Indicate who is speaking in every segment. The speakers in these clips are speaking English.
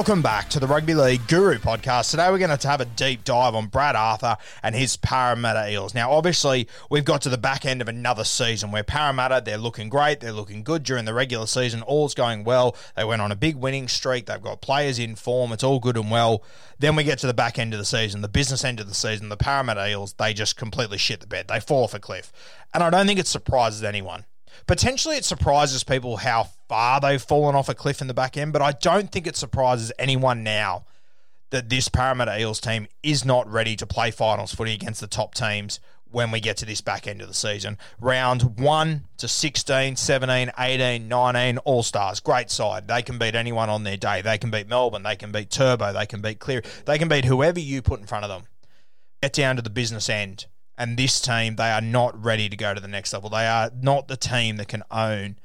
Speaker 1: Welcome back to the Rugby League Guru podcast. Today we're going to have a deep dive on Brad Arthur and his Parramatta Eels. Now, obviously, we've got to the back end of another season where Parramatta, they're looking great, they're looking good during the regular season, all's going well. They went on a big winning streak, they've got players in form, it's all good and well. Then we get to the back end of the season, the business end of the season, the Parramatta Eels, they just completely shit the bed. They fall off a cliff. And I don't think it surprises anyone. Potentially, it surprises people how far they've fallen off a cliff in the back end, but I don't think it surprises anyone now that this Parramatta Eels team is not ready to play finals footy against the top teams when we get to this back end of the season. Round 1 to 16, 17, 18, 19, All Stars. Great side. They can beat anyone on their day. They can beat Melbourne. They can beat Turbo. They can beat Clear. They can beat whoever you put in front of them. Get down to the business end. And this team, they are not ready to go to the next level. They are not the team that can own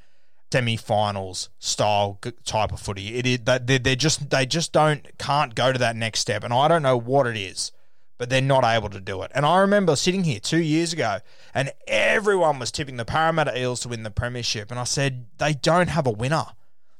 Speaker 1: semi-finals style type of footy. It is that they're, just they just don't can't go to that next step, and I don't know what it is, but they're not able to do it. And I remember sitting here two years ago, and everyone was tipping the Parramatta Eels to win the premiership, and I said they don't have a winner.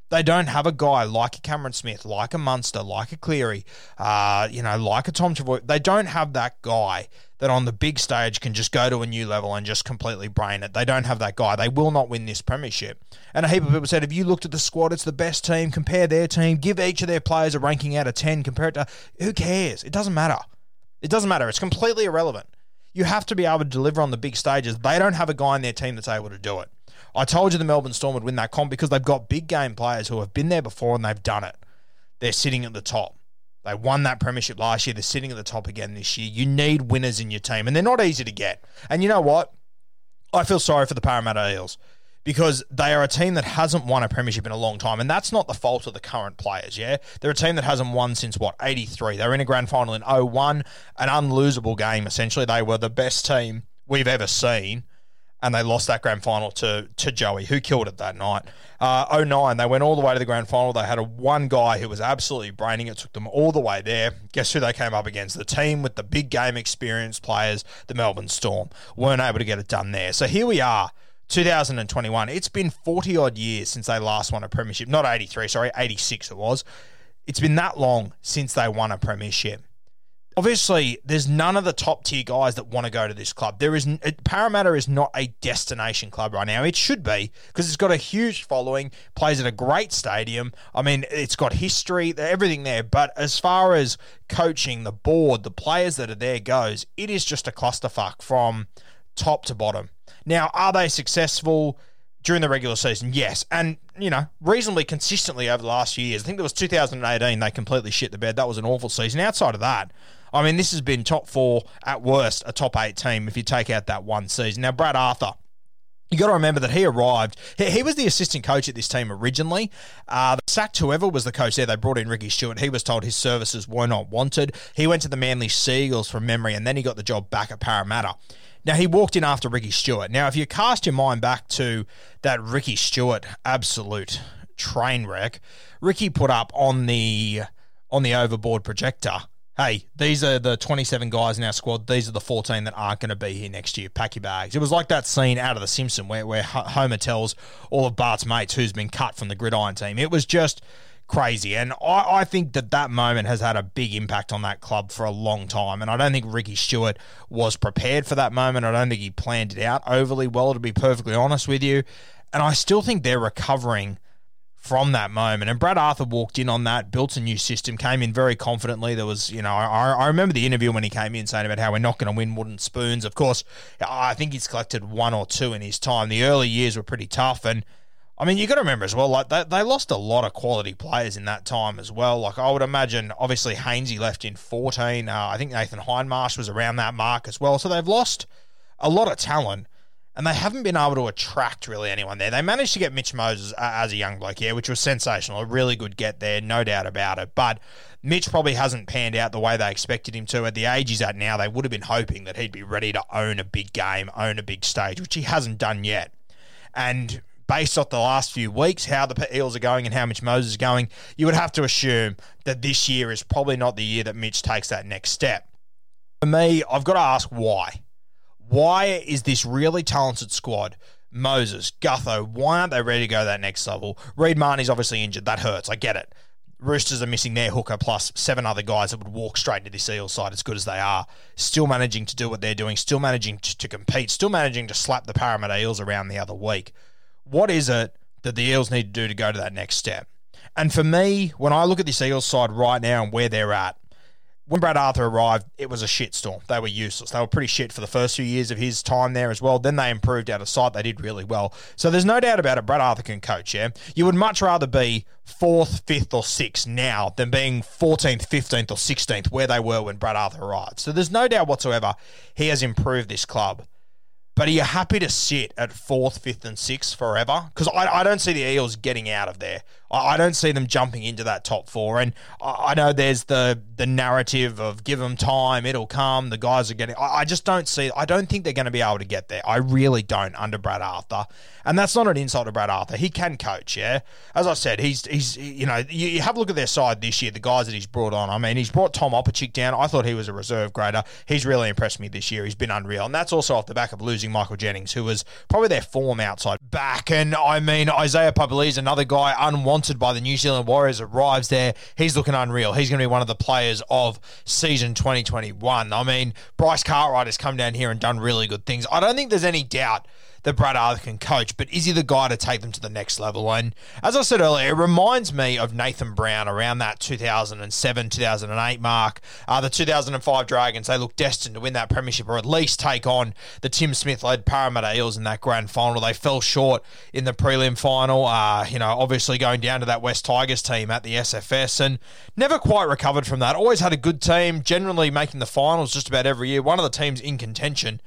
Speaker 1: They don't have a guy like a Cameron Smith, like a Munster, like a Cleary, uh, you know, like a Tom Travoy. They don't have that guy that on the big stage can just go to a new level and just completely brain it. They don't have that guy. They will not win this premiership. And a heap of people said, if you looked at the squad, it's the best team. Compare their team. Give each of their players a ranking out of 10. Compare it to... Who cares? It doesn't matter. It doesn't matter. It's completely irrelevant. You have to be able to deliver on the big stages. They don't have a guy in their team that's able to do it. I told you the Melbourne Storm would win that comp because they've got big game players who have been there before and they've done it. They're sitting at the top. They won that premiership last year. They're sitting at the top again this year. You need winners in your team, and they're not easy to get. And you know what? I feel sorry for the Parramatta Eels because they are a team that hasn't won a premiership in a long time, and that's not the fault of the current players. Yeah, they're a team that hasn't won since what '83. They were in a grand final in 01, an unlosable game. Essentially, they were the best team we've ever seen and they lost that grand final to to Joey, who killed it that night. Uh, 09, they went all the way to the grand final. They had a one guy who was absolutely braining it, took them all the way there. Guess who they came up against? The team with the big game experience players, the Melbourne Storm, weren't able to get it done there. So here we are. 2021. It's been 40 odd years since they last won a premiership. Not 83, sorry, 86 it was. It's been that long since they won a premiership obviously there's none of the top tier guys that want to go to this club. There is Parramatta is not a destination club right now. It should be because it's got a huge following, plays at a great stadium. I mean, it's got history, everything there. But as far as coaching, the board, the players that are there goes, it is just a clusterfuck from top to bottom. Now, are they successful? During the regular season, yes. And, you know, reasonably consistently over the last few years. I think there was 2018, they completely shit the bed. That was an awful season. Outside of that, I mean, this has been top four, at worst, a top eight team if you take out that one season. Now, Brad Arthur. You got to remember that he arrived. He, he, was the assistant coach at this team originally. Uh, sacked whoever was the coach there. They brought in Ricky Stuart. He was told his services were not wanted. He went to the Manly Sea Eagles from memory, and then he got the job back at Parramatta. Now, he walked in after Ricky Stuart. Now, if you cast your mind back to that Ricky Stuart absolute train wreck, Ricky put up on the on the overboard projector. Hey, these are the 27 guys in our squad. These are the 14 that aren't going to be here next year. Pack your bags. It was like that scene out of The Simpsons where, where Homer tells all of Bart's mates who's been cut from the gridiron team. It was just crazy. And I, I, think that that moment has had a big impact on that club for a long time. And I don't think Ricky Stuart was prepared for that moment. I don't think he planned it out overly well, to be perfectly honest with you. And I still think they're recovering from that moment. And Brad Arthur walked in on that, built a new system, came in very confidently. There was, you know, I, I remember the interview when he came in saying about how we're not going to win wooden spoons. Of course, I think he's collected one or two in his time. The early years were pretty tough. And I mean, you got to remember as well, like they, they lost a lot of quality players in that time as well. Like I would imagine, obviously Haynesy left in 14. Uh, I think Nathan Hindmarsh was around that mark as well. So they've lost a lot of talent, and they haven't been able to attract really anyone there. They managed to get Mitch Moses as a young bloke, yeah, which was sensational. A really good get there, no doubt about it. But Mitch probably hasn't panned out the way they expected him to. At the age he's at now, they would have been hoping that he'd be ready to own a big game, own a big stage, which he hasn't done yet. And based off the last few weeks, how the Eels are going and how Mitch Moses is going, you would have to assume that this year is probably not the year that Mitch takes that next step. For me, I've got to ask why. Why is this really talented squad? Moses, Gutho, why aren't they ready to go that next level? Reed Mahoney's obviously injured. That hurts. I get it. Roosters are missing their hooker plus seven other guys that would walk straight into this Eels side as good as they are. Still managing to do what they're doing, still managing to, to compete, still managing to slap the Parramatta Eels around the other week what is it that the Eels need to do to go to that next step? And for me, when I look at this Eels side right now and where they're at, when Brad Arthur arrived, it was a shitstorm. They were useless. They were pretty shit for the first few years of his time there as well. Then they improved out of sight. They did really well. So there's no doubt about it. Brad Arthur can coach, yeah? You would much rather be fourth, fifth, or sixth now than being 14th, 15th, or 16th where they were when Brad Arthur arrived. So there's no doubt whatsoever he has improved this club. But are you happy to sit at fourth, fifth, and sixth forever? Because I, I don't see the Eels getting out of there. I, don't see them jumping into that top four. And I, know there's the the narrative of give them time, it'll come. The guys are getting. I, just don't see. I don't think they're going to be able to get there. I really don't under Brad Arthur. And that's not an insult to Brad Arthur. He can coach. Yeah, as I said, he's he's you know you, have a look at their side this year. The guys that he's brought on. I mean, he's brought Tom Opacic down. I thought he was a reserve grader. He's really impressed me this year. He's been unreal, and that's also off the back of losing Michael Jennings, who was probably their form outside back. And I mean, Isaiah Papali'i another guy unwanted by the New Zealand Warriors arrives there. He's looking unreal. He's going to be one of the players of season 2021. I mean, Bryce Cartwright has come down here and done really good things. I don't think there's any doubt that Brad Arthur can coach, but is he the guy to take them to the next level? And as I said earlier, it reminds me of Nathan Brown around that 2007, 2008 mark. Uh, the 2005 Dragons, they look destined to win that premiership or at least take on the Tim Smith led Parramatta Eels in that grand final. They fell short in the prelim final, uh, you know, obviously going down to that West Tigers team at the SFS and never quite recovered from that. Always had a good team, generally making the finals just about every year. One of the teams in contention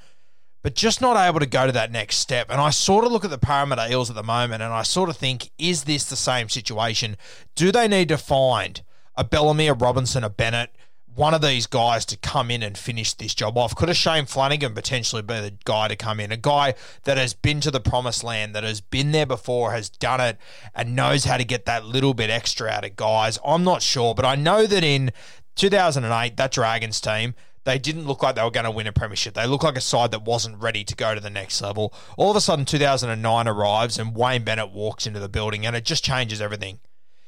Speaker 1: but just not able to go to that next step. And I sort of look at the Parramatta Eels at the moment and I sort of think, is this the same situation? Do they need to find a Bellamy, a Robinson, a Bennett, one of these guys to come in and finish this job off? Could a Shane Flanagan potentially be the guy to come in? A guy that has been to the promised land, that has been there before, has done it, and knows how to get that little bit extra out of guys? I'm not sure, but I know that in 2008, that Dragons team, they didn't look like they were going to win a premiership. They looked like a side that wasn't ready to go to the next level. All of a sudden, 2009 arrives and Wayne Bennett walks into the building and it just changes everything.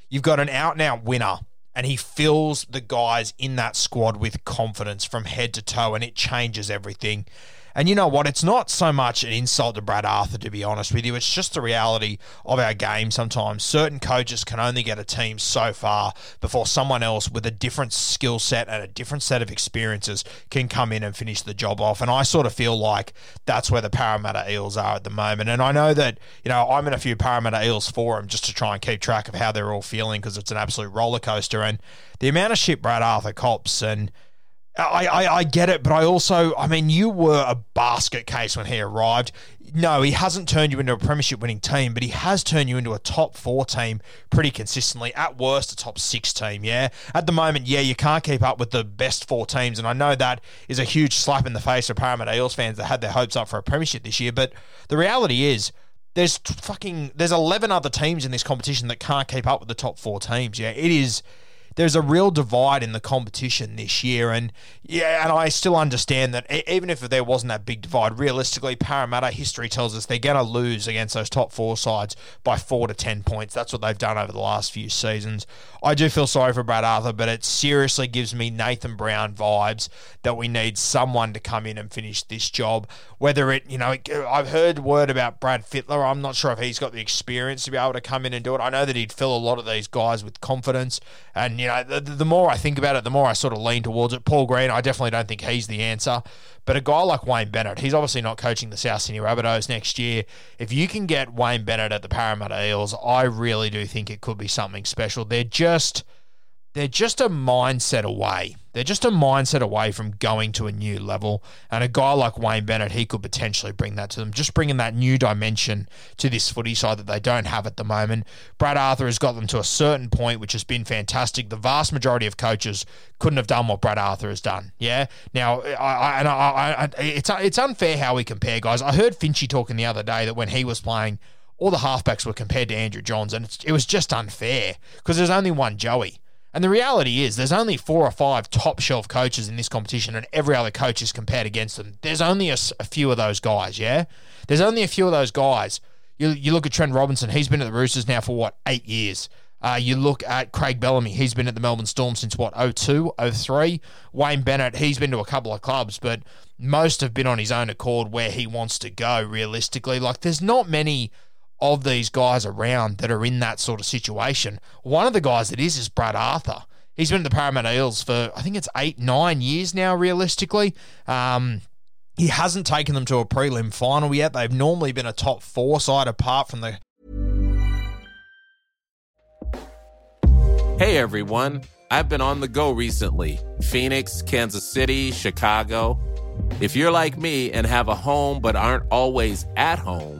Speaker 1: You've got an out and out winner and he fills the guys in that squad with confidence from head to toe and it changes everything. And you know what? It's not so much an insult to Brad Arthur, to be honest with you. It's just the reality of our game sometimes. Certain coaches can only get a team so far before someone else with a different skill set and a different set of experiences can come in and finish the job off. And I sort of feel like that's where the Parramatta Eels are at the moment. And I know that, you know, I'm in a few Parramatta Eels forum just to try and keep track of how they're all feeling because it's an absolute roller coaster. And the amount of shit Brad Arthur cops and I, I, I get it, but I also, I mean, you were a basket case when he arrived. No, he hasn't turned you into a premiership winning team, but he has turned you into a top four team pretty consistently. At worst, a top six team, yeah? At the moment, yeah, you can't keep up with the best four teams, and I know that is a huge slap in the face for Parramatta Eels fans that had their hopes up for a premiership this year, but the reality is, there's fucking there's 11 other teams in this competition that can't keep up with the top four teams. Yeah, it is there's a real divide in the competition this year, and yeah, and I still understand that even if there wasn't that big divide, realistically, Parramatta history tells us they're going to lose against those top four sides by four to ten points. That's what they've done over the last few seasons. I do feel sorry for Brad Arthur, but it seriously gives me Nathan Brown vibes that we need someone to come in and finish this job. Whether it, you know, I've heard word about Brad Fittler. I'm not sure if he's got the experience to be able to come in and do it. I know that he'd fill a lot of these guys with confidence, and you know, the, the more I think about it, the more I sort of lean towards it. Paul Green, I definitely don't think he's the answer. But a guy like Wayne Bennett, he's obviously not coaching the South Sydney Rabbitohs next year. If you can get Wayne Bennett at the Parramatta Eels, I really do think it could be something special. They're just they're just a mindset away. They're just a mindset away from going to a new level. And a guy like Wayne Bennett, he could potentially bring that to them, just bringing that new dimension to this footy side that they don't have at the moment. Brad Arthur has got them to a certain point, which has been fantastic. The vast majority of coaches couldn't have done what Brad Arthur has done. Yeah. Now, I, I, and I, I, it's it's unfair how we compare guys. I heard Finchy talking the other day that when he was playing, all the halfbacks were compared to Andrew Johns, and it was just unfair because there's only one Joey. And the reality is, there's only four or five top shelf coaches in this competition, and every other coach is compared against them. There's only a, a, few of those guys, yeah? There's only a few of those guys. You, you look at Trent Robinson, he's been at the Roosters now for what, eight years. Uh, you look at Craig Bellamy, he's been at the Melbourne Storm since what, 02, 03. Wayne Bennett, he's been to a couple of clubs, but most have been on his own accord where he wants to go realistically. Like, there's not many of these guys around that are in that sort of situation. One of the guys that is is Brad Arthur. He's been at the Parramatta Eels for I think it's eight, nine years now, realistically. Um, he hasn't taken them to a prelim final yet. They've normally been a top four side apart from the.
Speaker 2: Hey everyone, I've been on the go recently Phoenix, Kansas City, Chicago. If you're like me and have a home but aren't always at home,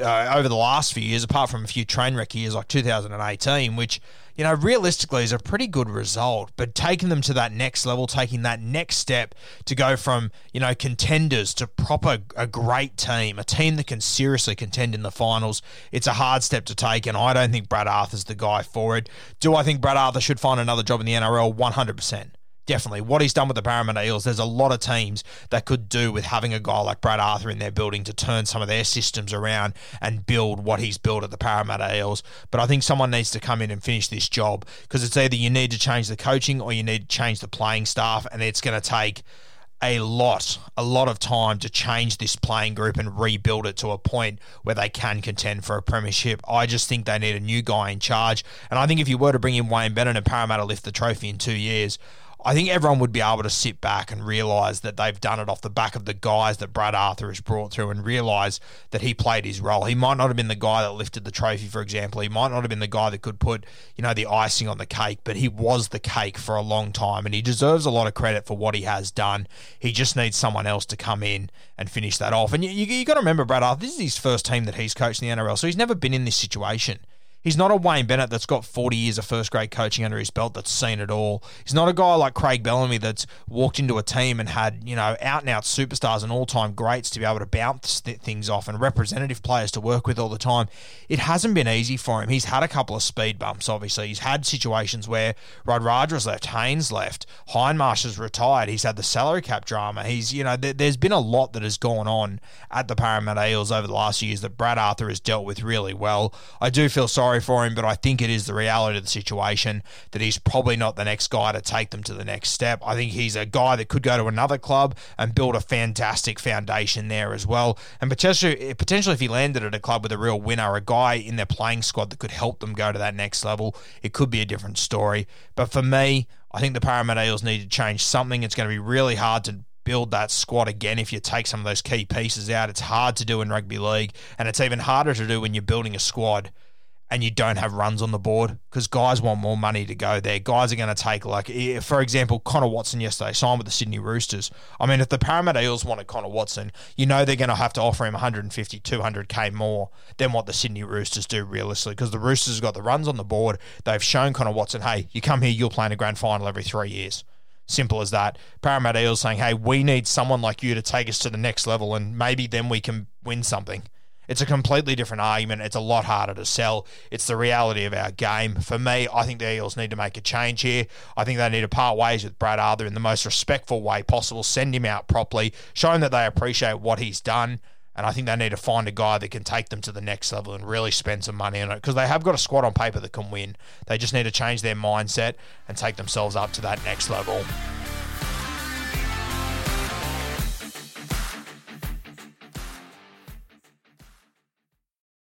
Speaker 1: Uh, over the last few years, apart from a few train wreck years like 2018, which you know, realistically is a pretty good result. But taking them to that next level, taking that next step to go from, you know, contenders to proper a great team, a team that can seriously contend in the finals, it's a hard step to take. And I don't think Brad Arthur's the guy for it. Do I think Brad Arthur should find another job in the NRL? 100%. Definitely. What he's done with the Parramatta Eels, there's a lot of teams that could do with having a guy like Brad Arthur in their building to turn some of their systems around and build what he's built at the Parramatta Eels. But I think someone needs to come in and finish this job because it's either you need to change the coaching or you need to change the playing staff, and it's going to take a lot, a lot of time to change this playing group and rebuild it to a point where they can contend for a premiership. I just think they need a new guy in charge. And I think if you were to bring in Wayne Bennett and Parramatta lift the trophy in two years, I think everyone would be able to sit back and realise that they've done it off the back of the guys that Brad Arthur has brought through and realise that he played his role. He might not have been the guy that lifted the trophy, for example. He might not have been the guy that could put, you know, the icing on the cake, but he was the cake for a long time and he deserves a lot of credit for what he has done. He just needs someone else to come in and finish that off. And you, you, you got to remember, Brad Arthur, this is his first team that he's coached in the NRL, so he's never been in this situation. He's not a Wayne Bennett that's got 40 years of first grade coaching under his belt that's seen it all. He's not a guy like Craig Bellamy that's walked into a team and had, you know, out and out superstars and all time greats to be able to bounce th- things off and representative players to work with all the time. It hasn't been easy for him. He's had a couple of speed bumps, obviously. He's had situations where Radradra's left, Hayne's left, Hindmarsh has retired. He's had the salary cap drama. He's, you know, th- there's been a lot that has gone on at the Parramatta Eels over the last years that Brad Arthur has dealt with really well. I do feel sorry for him, but I think it is the reality of the situation that he's probably not the next guy to take them to the next step. I think he's a guy that could go to another club and build a fantastic foundation there as well. And potentially, potentially if he landed at a club with a real winner, a guy in their playing squad that could help them go to that next level, it could be a different story. But for me, I think the Parramatta Eels need to change something. It's going to be really hard to build that squad again if you take some of those key pieces out. It's hard to do in rugby league, and it's even harder to do when you're building a squad and you don't have runs on the board because guys want more money to go there. Guys are going to take, like, for example, Connor Watson yesterday signed with the Sydney Roosters. I mean, if the Parramatta Eels wanted Connor Watson, you know they're going to have to offer him 150, 200k more than what the Sydney Roosters do realistically because the Roosters have got the runs on the board. They've shown Connor Watson, hey, you come here, you'll play in a grand final every three years. Simple as that. Parramatta Eels saying, hey, we need someone like you to take us to the next level and maybe then we can win something. It's a completely different argument. It's a lot harder to sell. It's the reality of our game. For me, I think the Eels need to make a change here. I think they need to part ways with Brad Arthur in the most respectful way possible, send him out properly, show him that they appreciate what he's done. And I think they need to find a guy that can take them to the next level and really spend some money on it because they have got a squad on paper that can win. They just need to change their mindset and take themselves up to that next level.